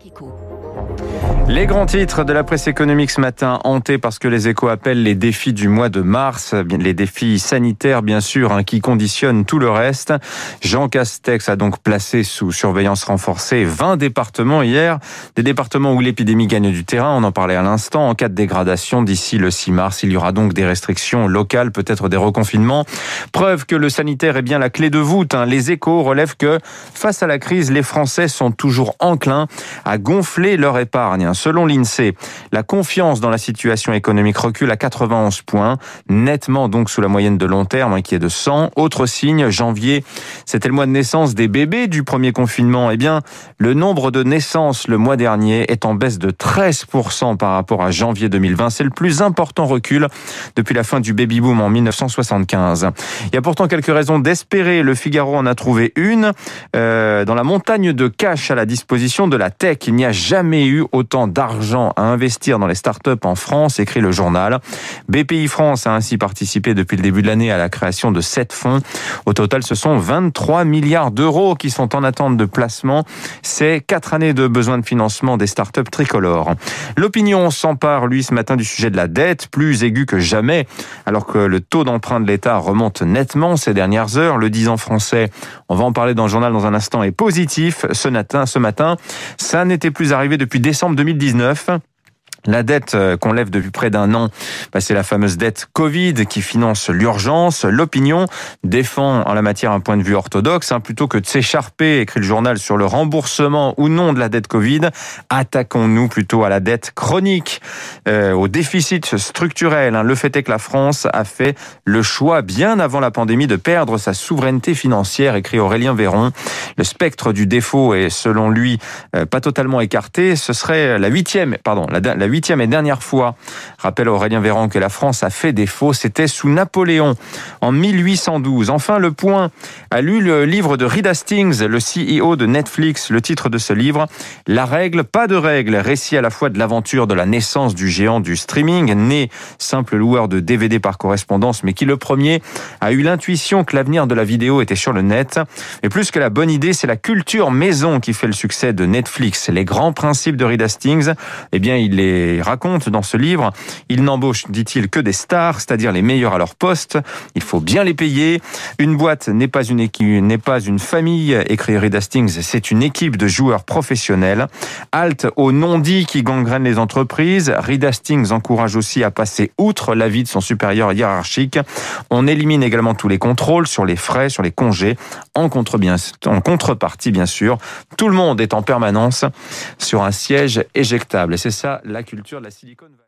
Kiko. Les grands titres de la presse économique ce matin, hantés parce que les échos appellent les défis du mois de mars, les défis sanitaires bien sûr, hein, qui conditionnent tout le reste. Jean Castex a donc placé sous surveillance renforcée 20 départements hier, des départements où l'épidémie gagne du terrain, on en parlait à l'instant. En cas de dégradation d'ici le 6 mars, il y aura donc des restrictions locales, peut-être des reconfinements. Preuve que le sanitaire est bien la clé de voûte. Hein. Les échos relèvent que face à la crise, les Français sont toujours enclins à gonfler leur épargne. Hein. Selon l'INSEE, la confiance dans la situation économique recule à 91 points, nettement donc sous la moyenne de long terme hein, qui est de 100. Autre signe, janvier, c'était le mois de naissance des bébés du premier confinement. Eh bien, le nombre de naissances le mois dernier est en baisse de 13% par rapport à janvier 2020. C'est le plus important recul depuis la fin du baby-boom en 1975. Il y a pourtant quelques raisons d'espérer. Le Figaro en a trouvé une. Euh, dans la montagne de cash à la disposition de la tech, il n'y a jamais eu autant d'argent à investir dans les startups en France, écrit le journal. BPI France a ainsi participé depuis le début de l'année à la création de sept fonds. Au total, ce sont 23 milliards d'euros qui sont en attente de placement. C'est quatre années de besoin de financement des startups tricolores. L'opinion s'empare, lui, ce matin du sujet de la dette, plus aiguë que jamais, alors que le taux d'emprunt de l'État remonte nettement ces dernières heures. Le 10 ans français, on va en parler dans le journal dans un instant, est positif ce matin. Ce matin, ça n'était plus arrivé depuis décembre 2019. La dette euh, qu'on lève depuis près d'un an, bah, c'est la fameuse dette Covid qui finance l'urgence. L'opinion défend en la matière un point de vue orthodoxe. Hein, plutôt que de s'écharper, écrit le journal, sur le remboursement ou non de la dette Covid, attaquons-nous plutôt à la dette chronique, euh, au déficit structurel. Hein. Le fait est que la France a fait le choix, bien avant la pandémie, de perdre sa souveraineté financière, écrit Aurélien Véron. Le spectre du défaut est, selon lui, euh, pas totalement écarté. Ce serait la huitième, pardon, la, la huitième et dernière fois, rappelle Aurélien Véran que la France a fait défaut, c'était sous Napoléon en 1812. Enfin, Le Point a lu le livre de Reed Hastings, le CEO de Netflix. Le titre de ce livre, La règle, pas de règle, récit à la fois de l'aventure de la naissance du géant du streaming, né simple loueur de DVD par correspondance, mais qui le premier a eu l'intuition que l'avenir de la vidéo était sur le net. Et plus que la bonne idée, c'est la culture maison qui fait le succès de Netflix. Les grands principes de Reed Hastings, eh bien, il est raconte dans ce livre. Il n'embauche, dit-il, que des stars, c'est-à-dire les meilleurs à leur poste. Il faut bien les payer. Une boîte n'est pas une n'est pas une famille, écrit Reed Hastings, c'est une équipe de joueurs professionnels. Halte au non-dit qui gangrène les entreprises. Reed Hastings encourage aussi à passer outre l'avis de son supérieur hiérarchique. On élimine également tous les contrôles sur les frais, sur les congés, en, contrepartie, bien sûr. Tout le monde est en permanence sur un siège éjectable. Et c'est ça la culture de la Silicon Valley.